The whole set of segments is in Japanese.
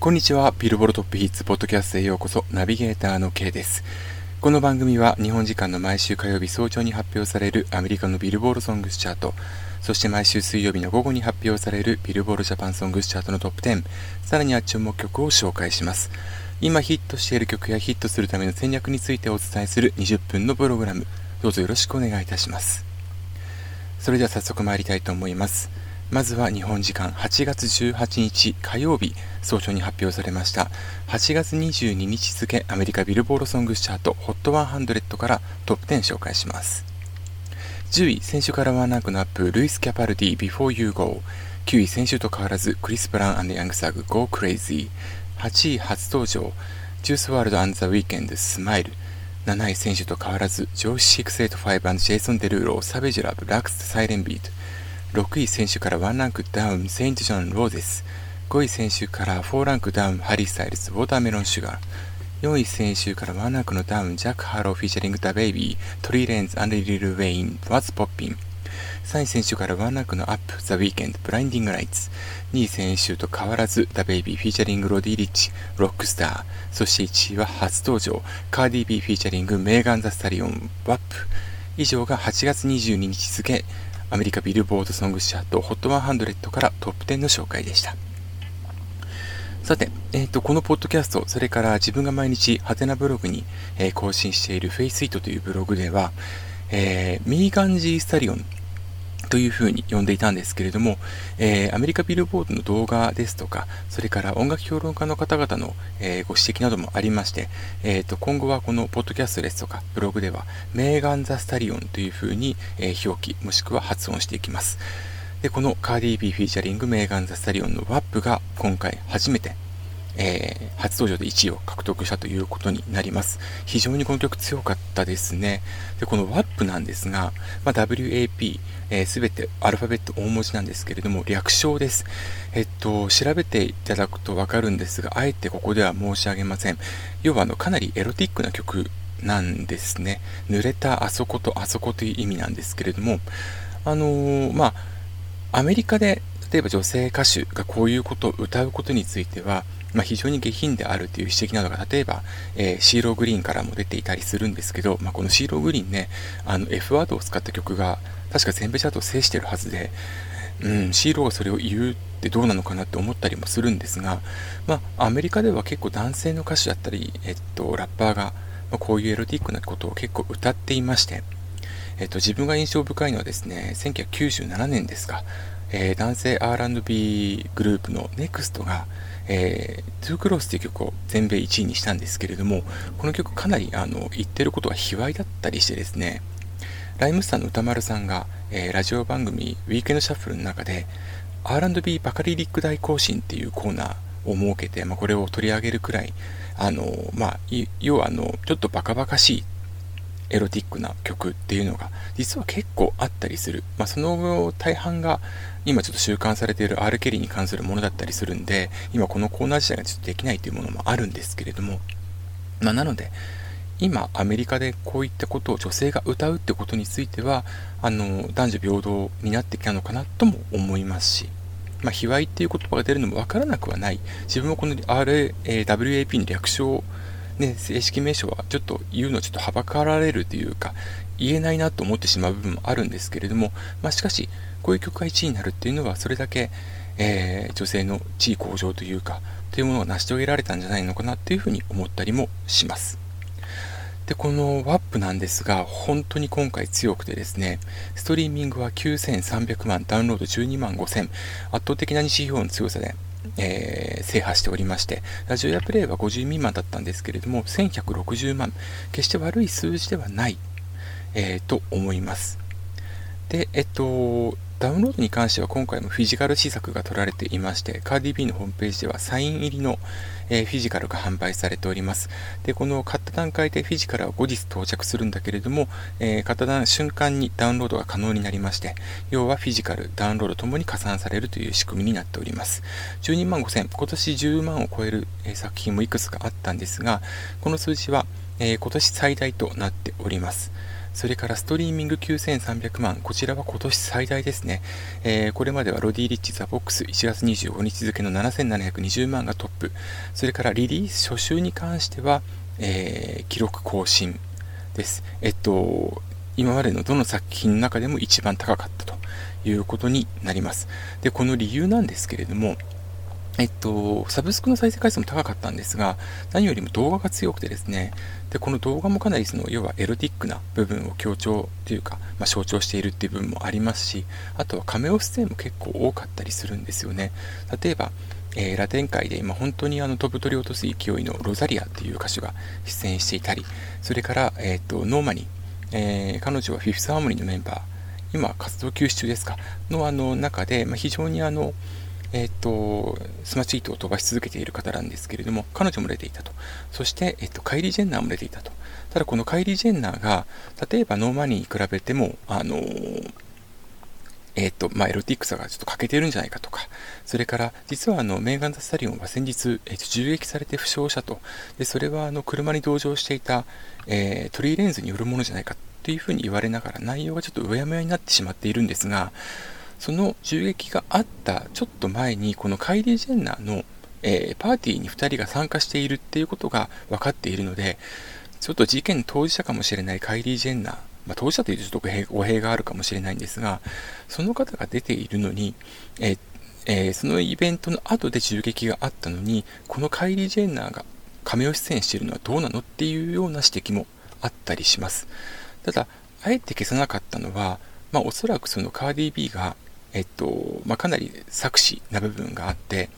こんにちは。ビルボロトップヒッツポッドキャストへようこそ。ナビゲーターの K です。この番組は日本時間の毎週火曜日早朝に発表されるアメリカのビルボールソングスチャート、そして毎週水曜日の午後に発表されるビルボールジャパンソングスチャートのトップ10、さらには注目曲を紹介します。今ヒットしている曲やヒットするための戦略についてお伝えする20分のプログラム、どうぞよろしくお願いいたします。それでは早速参りたいと思います。まずは日本時間8月18日火曜日早朝に発表されました。8月22日付アメリカビルボードソングスチャート HOT100 からトップ10紹介します。10位先週からワンランクのアップルイス・キャパルディ Before You Go 9位先週と変わらずクリス・ブラウンヤングサグ Go Crazy 8位初登場ジュースワールドザ・ウィーケンド Smile。7位先週と変わらずジョーシ685ジェイソン・デルーロ Savage Love Laxed Siren Beat。6位先週から1ランクダウン、セイント・ジョン・ Roses。5位先週から4ランクダウン、ハリー・スタイルズ、 Watermelon Sugar。4位先週から1ランクのダウン、ジャック・ハロー、フィーチャリング・ダ・ベイビー、トリー・レンズ、 and リル・ウェイン、 What's Poppin。3位先週から1ランクのアップ、ザ・ウィーケンド、 Blinding Lights。2位先週と変わらず、ダ・ベイビー、フィーチャリング・ロディ・リッチ、 Rockstar。そして1位は初登場、カーディ・ビー、フィーチャリング、メーガン・ザ・スタリオン、 WAP。以上が8月22日付、アメリカビルボードソングスチャート HOT100 からトップ10の紹介でした。さて、えーと、このポッドキャスト、それから自分が毎日ハテナブログに、えー、更新している face it というブログでは、えー、ミーガンジースタリオンというふうに呼んでいたんですけれども、えー、アメリカビルボードの動画ですとか、それから音楽評論家の方々の、えー、ご指摘などもありまして、えーと、今後はこのポッドキャストですとか、ブログでは、メーガン・ザ・スタリオンというふうに、えー、表記、もしくは発音していきます。で、このカーディー・ビーフィーチャリングメーガン・ザ・スタリオンのワップが今回初めてえー、初登場で1位を獲得したということになります。非常にこの曲強かったですね。で、この WAP なんですが、まあ、WAP、す、え、べ、てアルファベット大文字なんですけれども、略称です。えっと、調べていただくとわかるんですが、あえてここでは申し上げません。要は、あの、かなりエロティックな曲なんですね。濡れたあそことあそこという意味なんですけれども、あのー、まあ、アメリカで例えば女性歌手がこういうことを歌うことについては、まあ、非常に下品であるという指摘などが例えば、えー、シーローグリーンからも出ていたりするんですけど、まあ、このシーローグリーンねあの F ワードを使った曲が確か全米チャートを制してるはずで、うん、シーローがそれを言うってどうなのかなって思ったりもするんですが、まあ、アメリカでは結構男性の歌手だったり、えっと、ラッパーが、ま、こういうエロティックなことを結構歌っていまして、えっと、自分が印象深いのはですね1997年ですか、えー、男性 R&B グループの NEXT がえー、 Too Close という曲を全米1位にしたんですけれども、この曲かなりあの言ってることが卑猥だったりしてですね、ライムスターの宇多丸さんが、えー、ラジオ番組ウィークエンドシャッフルの中で R&B バカリリック大行進っていうコーナーを設けて、まあ、これを取り上げるくらい、あの、まあ、要はあの、ちょっとバカバカしいエロティックな曲っていうのが実は結構あったりする。まあ、その大半が今ちょっと習慣されている R ケリーに関するものだったりするんで、今このコーナー自体がちょっとできないというものもあるんですけれども、まあ、なので、今アメリカでこういったことを女性が歌うってことについては、あの、男女平等になってきたのかなとも思いますし、まあ、卑猥っていう言葉が出るのもわからなくはない。自分もこの RA、WAP の略称ね、正式名称はちょっと言うのちょっとはばかられるというか、言えないなと思ってしまう部分もあるんですけれども、まあ、しかし、こういう曲が1位になるっていうのは、それだけ、えー、女性の地位向上というか、というものを成し遂げられたんじゃないのかなっていうふうに思ったりもします。で、この WAP なんですが、本当に今回強くてですね、ストリーミングは9300万、ダウンロード12万5000、圧倒的な日標の強さで、えー、制覇しておりまして、ラジオやプレイは50未満だったんですけれども、1160万、決して悪い数字ではない、えー、と思います。で、えっと、ダウンロードに関しては今回もフィジカル試作が取られていまして、カーディビーのホームページではサイン入りの、え、フィジカルが販売されております。で、この買った段階でフィジカルは後日到着するんだけれども、え、買った瞬間にダウンロードが可能になりまして、要はフィジカル、ダウンロードともに加算されるという仕組みになっております。12万5000、今年10万を超える、え、作品もいくつかあったんですが、この数字は、え今年最大となっております。それからストリーミング9300万、こちらは今年最大ですね。えー、これまではロディ・リッチ・ザ・ボックス1月25日付の7720万がトップ。それからリリース初週に関しては、えー、記録更新です。えっと、今までのどの作品の中でも一番高かったということになります。で、この理由なんですけれども、えっと、サブスクの再生回数も高かったんですが、何よりも動画が強くてですね、で、この動画もかなりその、要はエロティックな部分を強調というか、まあ、象徴しているっていう部分もありますし、あとはカメオ出演も結構多かったりするんですよね。例えば、えー、ラテン界で今本当にあの飛ぶ鳥を落とす勢いのロザリアっていう歌手が出演していたり、それから、えっ、と、ノーマニ、えー、彼女はフィフスハーモニーのメンバー、今活動休止中ですか、のあの中で、まあ、非常にあの、えっ、と、スマチートを飛ばし続けている方なんですけれども、彼女も出ていたと。そして、えっ、と、カイリー・ジェンナーも出ていたと。ただ、このカイリー・ジェンナーが、例えばノーマニーに比べても、あのえっ、と、まあ、エロティックさがちょっと欠けてるんじゃないかとか、それから、実はあの、メーガン・ザ・スタリオンは先日、えっ、と、銃撃されて負傷者と、で、それはあの、車に同乗していた、えー、トリーレンズによるものじゃないかというふうに言われながら、内容がちょっとうやむやになってしまっているんですが、その銃撃があったちょっと前に、このカイリー・ジェンナーの、えー、パーティーに2人が参加しているっていうことが分かっているので、ちょっと事件当事者かもしれないカイリー・ジェンナー、まあ、当事者というとちょっと語弊があるかもしれないんですが、その方が出ているのに、えーえー、そのイベントの後で銃撃があったのに、このカイリー・ジェンナーが亀を出演しているのはどうなのっていうような指摘もあったりします。ただ、あえて消さなかったのは、まあ、おそらくそのカーディー・ビーがえっと、まあ、かなり作詞な部分があって、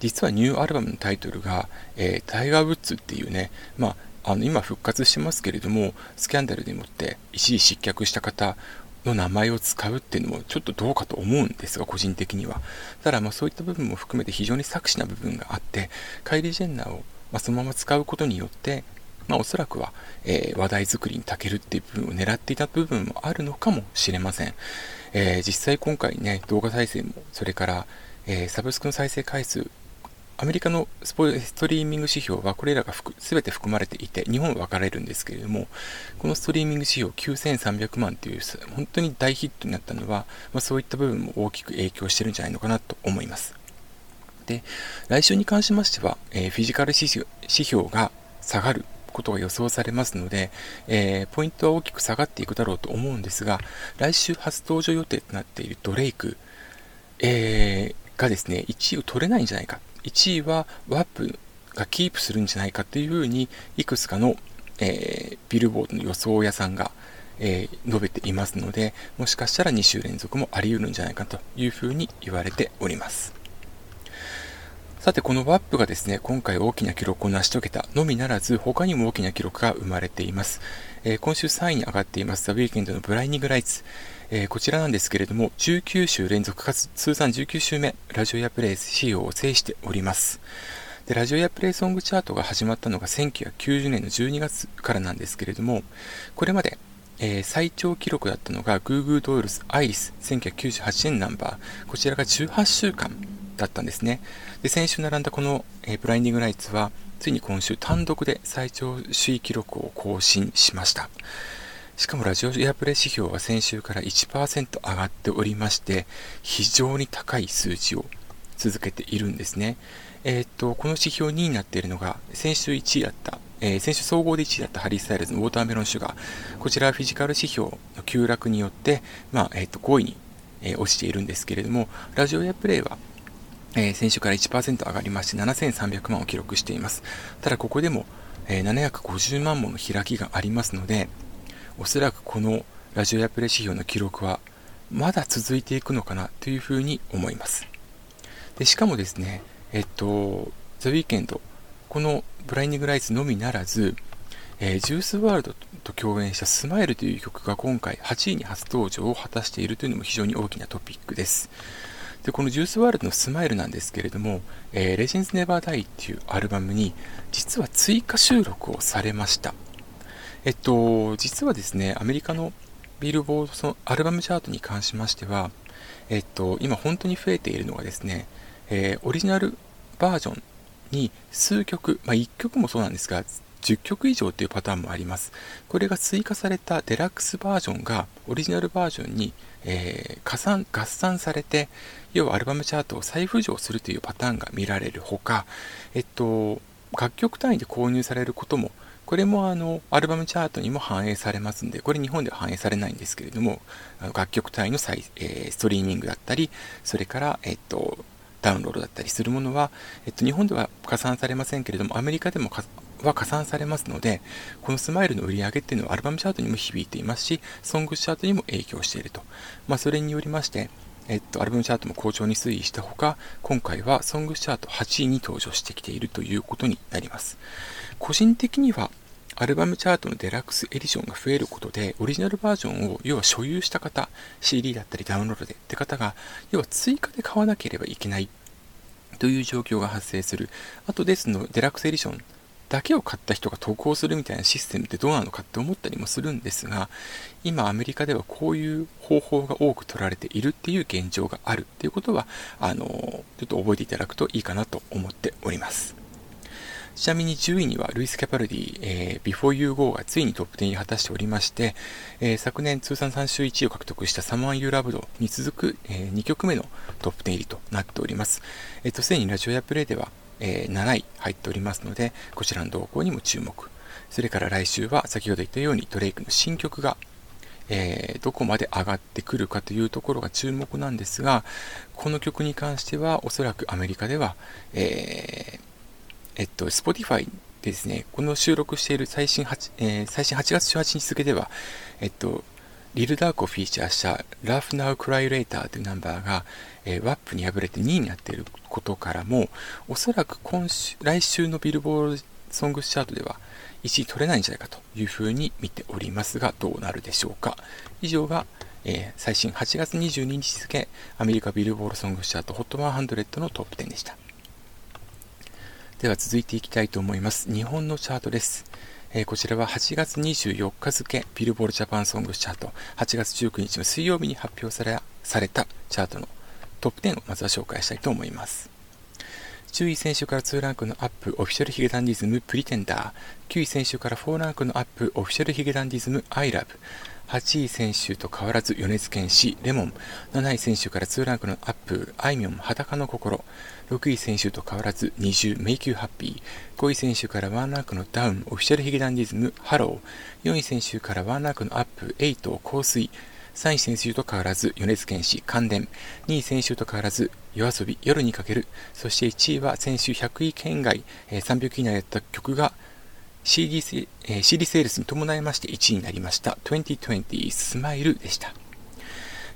実はニューアルバムのタイトルが、えー、タイガー・ウッズっていうね、まあ、あの今復活してますけれども、スキャンダルでもって一時失脚した方の名前を使うっていうのもちょっとどうかと思うんですが、個人的には。ただ、まそういった部分も含めて非常に作詞な部分があって、カイリー・ジェンナーを、まあ、そのまま使うことによって、まあ、おそらくは、えー、話題作りに長けるっていう部分を狙っていた部分もあるのかもしれません。えー、実際今回ね、動画再生も、それから、えー、サブスクの再生回数、アメリカのスポストリーミング指標はこれらが全て含まれていて、日本は分かれるんですけれども、このストリーミング指標9300万という本当に大ヒットになったのは、まあ、そういった部分も大きく影響してるんじゃないのかなと思います。で、来週に関しましては、えー、フィジカル指標が下がることが予想されますので、えー、ポイントは大きく下がっていくだろうと思うんですが、来週初登場予定となっているドレイク、えー、がですね、1位を取れないんじゃないか。1位はワップがキープするんじゃないかというふうに、いくつかの、えー、ビルボードの予想屋さんが、えー、述べていますので、もしかしたら2週連続もあり得るんじゃないかというふうに言われております。さて、このワップがですね、今回大きな記録を成し遂げたのみならず、他にも大きな記録が生まれています。えー、今週3位に上がっています、ザ・ウィーケンドのブライニング・ライツ。えー、こちらなんですけれども、19週連続かつ通算19週目、ラジオやプレイス仕様を制しております。で、ラジオやプレイソングチャートが始まったのが1990年の12月からなんですけれども、これまでえー、最長記録だったのが Google ドールスアイリス1998年ナンバーこちらが18週間だったんですね。で、先週並んだこの、えー、ブラインディングライツは、ついに今週単独で最長首位記録を更新しました。しかもラジオエアプレイ指標は先週から1%上がっておりまして、非常に高い数字を続けているんですね。えー、っと、この指標2位になっているのが、先週1位だった、えー、先週総合で1位だったハリー・スタイルズのウォーターメロンシュガー。こちらはフィジカル指標の急落によって、まあ、えー、っと、5位に、え落ちているんですけれども、ラジオエアプレイはえー、先週から1%上がりまして7300万を記録しています。ただここでも、えー、750万もの開きがありますので、おそらくこのラジオやプレ指標の記録はまだ続いていくのかなというふうに思います。でしかもですね、えっと、ザ・ウィーケンド、このブラインディング・ライツのみならず、えー、ジュースワールドと共演したスマイルという曲が今回8位に初登場を果たしているというのも非常に大きなトピックです。で、このジュースワールドのスマイルなんですけれども、えー、レジェンズ・ネバー・ダイっていうアルバムに、実は追加収録をされました。えっと、実はですね、アメリカのビルボードそのアルバムチャートに関しましては、えっと、今本当に増えているのがですね、えー、オリジナルバージョンに数曲、まあ、1曲もそうなんですが、10曲以上というパターンもあります。これが追加されたデラックスバージョンがオリジナルバージョンに、えー、加算合算されて、要はアルバムチャートを再浮上するというパターンが見られるほか、えっと、楽曲単位で購入されることもこれもあのアルバムチャートにも反映されますんで、これ日本では反映されないんですけれども、楽曲単位の再、えー、ストリーミングだったり、それから、えっと、ダウンロードだったりするものは、えっと、日本では加算されませんけれども、アメリカでもは加算されますので、このスマイルの売り上げっていうのはアルバムチャートにも響いていますし、ソングチャートにも影響していると。まあ、それによりまして、えっと、アルバムチャートも好調に推移したほか、今回はソングチャート8位に登場してきているということになります。個人的には、アルバムチャートのデラックスエディションが増えることで、オリジナルバージョンを要は所有した方、CD だったりダウンロードでって方が、要は追加で買わなければいけないという状況が発生する。あとですの、デラックスエディションだけを買った人が投稿するみたいなシステムってどうなのかって思ったりもするんですが、今アメリカではこういう方法が多く取られているっていう現状があるっていうことは、あの、ちょっと覚えていただくといいかなと思っております。ちなみに10位にはルイス・キャパルディ、えー、Before You Go がついにトップ10に果たしておりまして、えー、昨年通算3週1位を獲得した Someone You Loved に続く、えー、2曲目のトップ10入りとなっております。えっ、と、すでにラジオやプレイでは、え7位入っておりますので、こちらの動向にも注目。それから来週は先ほど言ったようにドレイクの新曲がえー、どこまで上がってくるかというところが注目なんですが、この曲に関してはおそらくアメリカでは、えー、えっと、Spotify でですね、この収録している最新 8,、えー、最新8月18日付では、えっと、リルダークをフィーチャーした Laugh Now Cry Later というナンバーが、えー、WAP に敗れて2位になっていることからも、おそらく今週、来週のビルボードソングスチャートでは1位取れないんじゃないかというふうに見ておりますが、どうなるでしょうか。以上が、えー、最新8月22日付アメリカビルボードソングスチャート HOT100 のトップ10でした。では続いていきたいと思います。日本のチャートです。えー、こちらは8月24日付、ビルボールジャパンソングスチャート、8月19日の水曜日に発表されされたチャートのトップ10をまずは紹介したいと思います。10位先週から2ランクのアップ、オフィシャルヒゲダンディズム、 Pretender。9位先週から4ランクのアップ、オフィシャルヒゲダンディズム、 I LOVE。8位先週と変わらず米津玄師、 Lemon。7位先週から2ランクのアップ、あいみょん、裸の心。6位先週と変わらず NiziU、 Make you happy。5位先週からワンランクのダウン、オフィシャルヒゲダンディズム、 HELLO。4位先週からワンランクのアップ、エイト、香水。3位選手と変わらず米津玄師、関電。2位選手と変わらず夜遊び、夜にかける。そして1位は先週100位圏外、えー、300位以内だった曲が CD,、えー、CD セールスに伴いまして1位になりました。2020スマイルでした。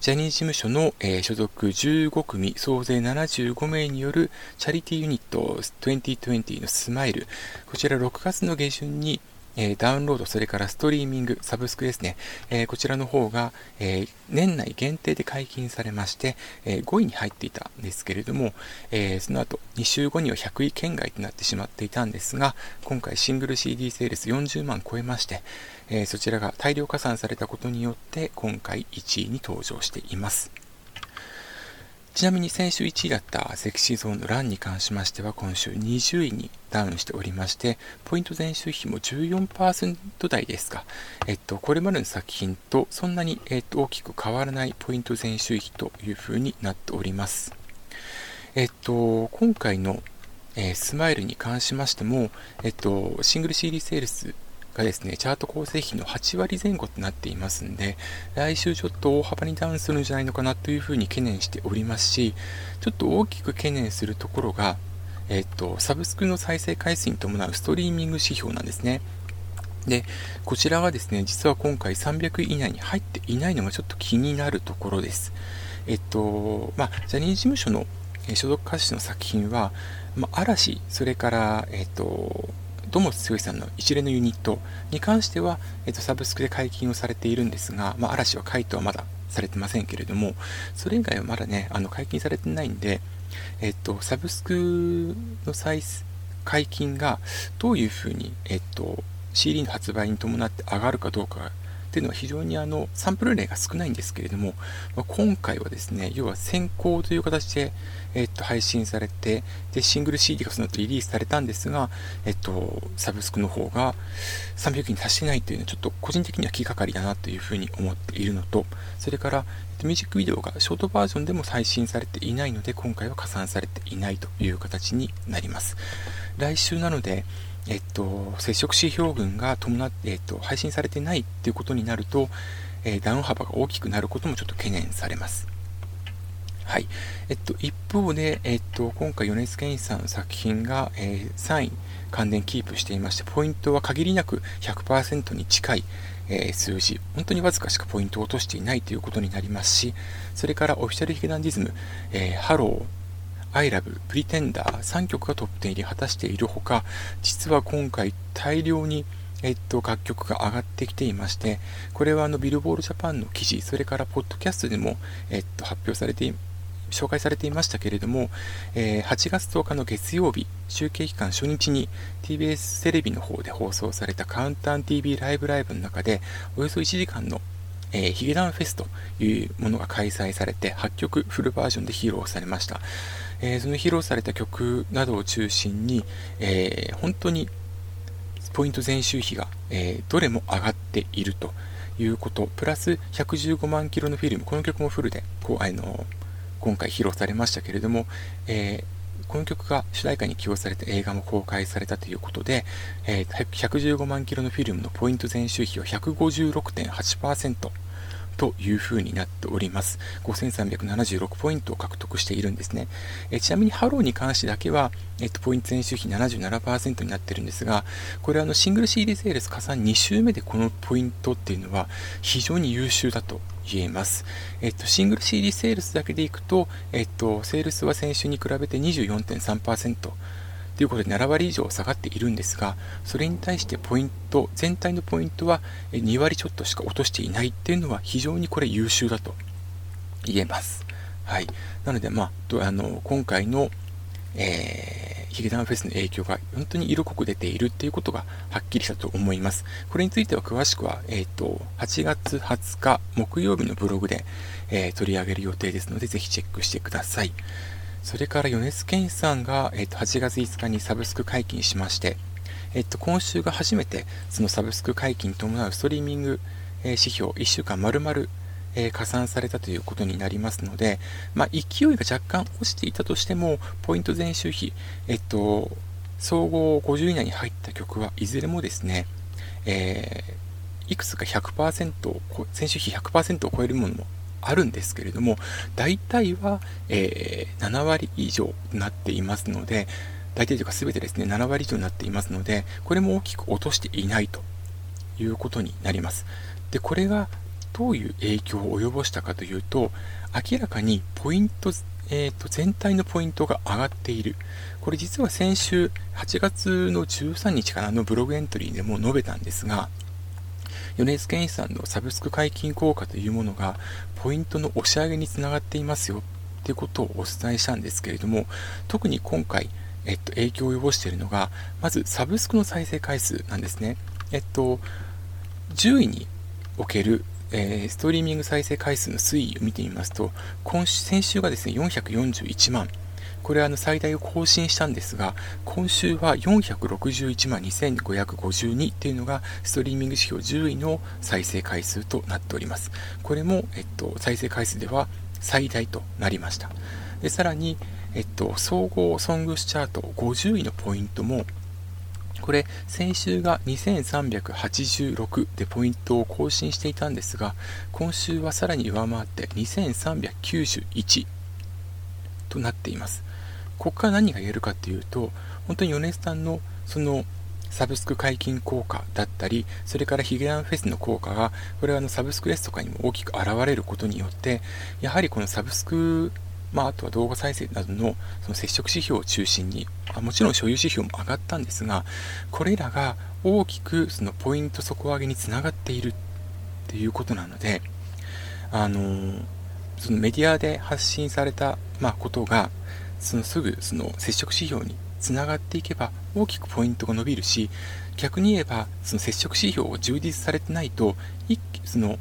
ジャニーズ事務所の、えー、所属15組総勢75名によるチャリティーユニット2020のスマイル。こちら6月の下旬にえ、ダウンロード、それからストリーミング、サブスクですね、え、こちらの方が、え、年内限定で解禁されまして、え5位に入っていたんですけれども、えその後、2週後には100位圏外となってしまっていたんですが、今回シングル CD セールス40万超えまして、えそちらが大量加算されたことによって、今回1位に登場しています。ちなみに先週1位だったセクシーゾーンのランに関しましては今週20位にダウンしておりまして、ポイント前週比も14%台ですか。えっと、これまでの作品とそんなに、えっと、大きく変わらないポイント前週比という風になっております。えっと、今回の、えー、スマイルに関しましても、えっと、シングル CD セールスがですね、チャート構成比の8割前後となっていますんで、来週ちょっと大幅にダウンするんじゃないのかなというふうに懸念しておりますし、ちょっと大きく懸念するところが、えっと、サブスクの再生回数に伴うストリーミング指標なんですね。で、こちらがですね、実は今回300以内に入っていないのがちょっと気になるところです。えっと、まあ、ジャニーズ事務所の所属歌手の作品は、まあ、嵐、それから、えっと、土本剛さんの一連のユニットに関しては、えっと、サブスクで解禁をされているんですが、まあ、嵐は解答はまだされてませんけれども、それ以外はまだね、あの解禁されてないんで、えっと、サブスクの再解禁がどういうふうに、えっと、CD の発売に伴って上がるかどうかっていうのは非常にあのサンプル例が少ないんですけれども、まあ、今回はですね、要は先行という形で、えっと、配信されて、で、シングル CD がその後リリースされたんですが、えっと、サブスクの方が300に達してないというのはちょっと個人的には気がかりだなというふうに思っているのと、それから、ミュージックビデオがショートバージョンでも配信されていないので、今回は加算されていないという形になります。来週なので、えっと、接触指標群が伴って、えっと、配信されてないっていうことになると、えー、ダウン幅が大きくなることもちょっと懸念されます。はい。えっと、一方で、えっと、今回、米津玄師さんの作品が、えー、3位、関連キープしていまして、ポイントは限りなく100%に近い、えー、数字、本当にわずかしかポイントを落としていないということになりますし、それからオフィシャルヒゲダンディズム、えー、 Hello、I Love、Pretender 3曲がトップ10入り果たしているほか、実は今回大量にえっと、楽曲が上がってきていまして、これはあのビルボードジャパンの記事、それからポッドキャストでも、えっと、発表されて紹介されていましたけれども、えー、8月10日の月曜日、集計期間初日に TBS テレビの方で放送されたカウンター TV ライブライブの中で、およそ1時間のえー、ヒゲダンフェスというものが開催されて、8曲フルバージョンで披露されました。えー、その披露された曲などを中心に、えー、本当にポイント全周比が、えどれも上がっているということ、プラス115万キロのフィルム、この曲もフルでこうあの今回披露されましたけれども、えこの曲が主題歌に起用された映画も公開されたということで、え115万キロのフィルムのポイント前週比は156.8%、という風になっております。5376ポイントを獲得しているんですね。えちなみにハローに関してだけは、えっと、ポイント前週比77%になってるんですが、これはあのシングル CD セールス加算2週目でこのポイントっていうのは非常に優秀だと言えます。えっと、シングル CD セールスだけでいくと、えっと、セールスは先週に比べて24.3%、ということで7割以上下がっているんですが、それに対してポイント、全体のポイントは2割ちょっとしか落としていないっていうのは非常にこれ優秀だと言えます。はい。なので、まあ、あの今回の、えー、ヒゲダンフェスの影響が本当に色濃く出ているっていうことがはっきりしたと思います。これについては詳しくは、え、ー、と、8月20日木曜日のブログで、えー、取り上げる予定ですので、ぜひチェックしてください。それから米津玄師さんが、えっと、8月5日にサブスク解禁しまして、えっと、今週が初めてそのサブスク解禁に伴うストリーミング、え指標1週間丸々、え加算されたということになりますので、まあ、勢いが若干落ちていたとしても、ポイント前週比、えっと、総合50以内に入った曲はいずれもですね、えー、いくつか100%、前週比100%を超えるものもあるんですけれども、大体は、えー、7割以上になっていますので、大体というか全てですね、7割以上になっていますので、これも大きく落としていないということになります。で、これがどういう影響を及ぼしたかというと、明らかにポイント、えーと、全体のポイントが上がっている。これ実は先週8月の13日からのブログエントリーでも述べたんですが、米津玄師さんのサブスク解禁効果というものがポイントの押し上げにつながっていますよっていうことをお伝えしたんですけれども特に今回、えっと、影響を及ぼしているのがまずサブスクの再生回数なんですね。えっと10位におけるえー、ストリーミング再生回数の推移を見てみますと、今週先週がですね、441万、これあの最大を更新したんですが、今週は461万2552っていうのがストリーミング指標10位の再生回数となっております。これも、えっと、再生回数では最大となりました。でさらに、えっと、総合ソングスチャート50位のポイントもこれ先週が2386でポイントを更新していたんですが今週はさらに上回って2391となっていますここから何が言えるかっていうと、本当に米津さんのそのサブスク解禁効果だったり、それからヒゲダンフェスの効果が、これはあのサブスクレスとかにも大きく現れることによって、やはりこのサブスク、まあ、あとは動画再生などのその接触指標を中心に、あもちろん所有指標も上がったんですが、これらが大きくそのポイント底上げにつながっているっていうことなので、あのそのメディアで発信された、まあ、ことが、そのすぐその接触指標につながっていけば大きくポイントが伸びるし、逆に言えば、その接触指標を充実されてないと、一その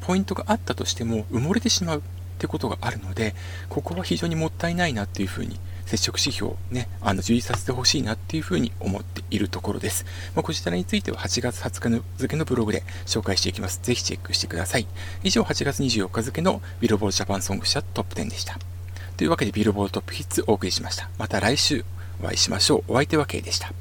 ポイントがあったとしても埋もれてしまうってことがあるので、ここは非常にもったいないなっていうふうに接触指標をね、あの、充実させてほしいなっていうふうに思っているところです。まあ、こちらについては8月20日の付のブログで紹介していきます。ぜひチェックしてください。以上、8月24日付のビルボードジャパンソングシャトップ10でした。というわけでビルボードトップヒッツお送りしました。また来週お会いしましょう。お相手は K でした。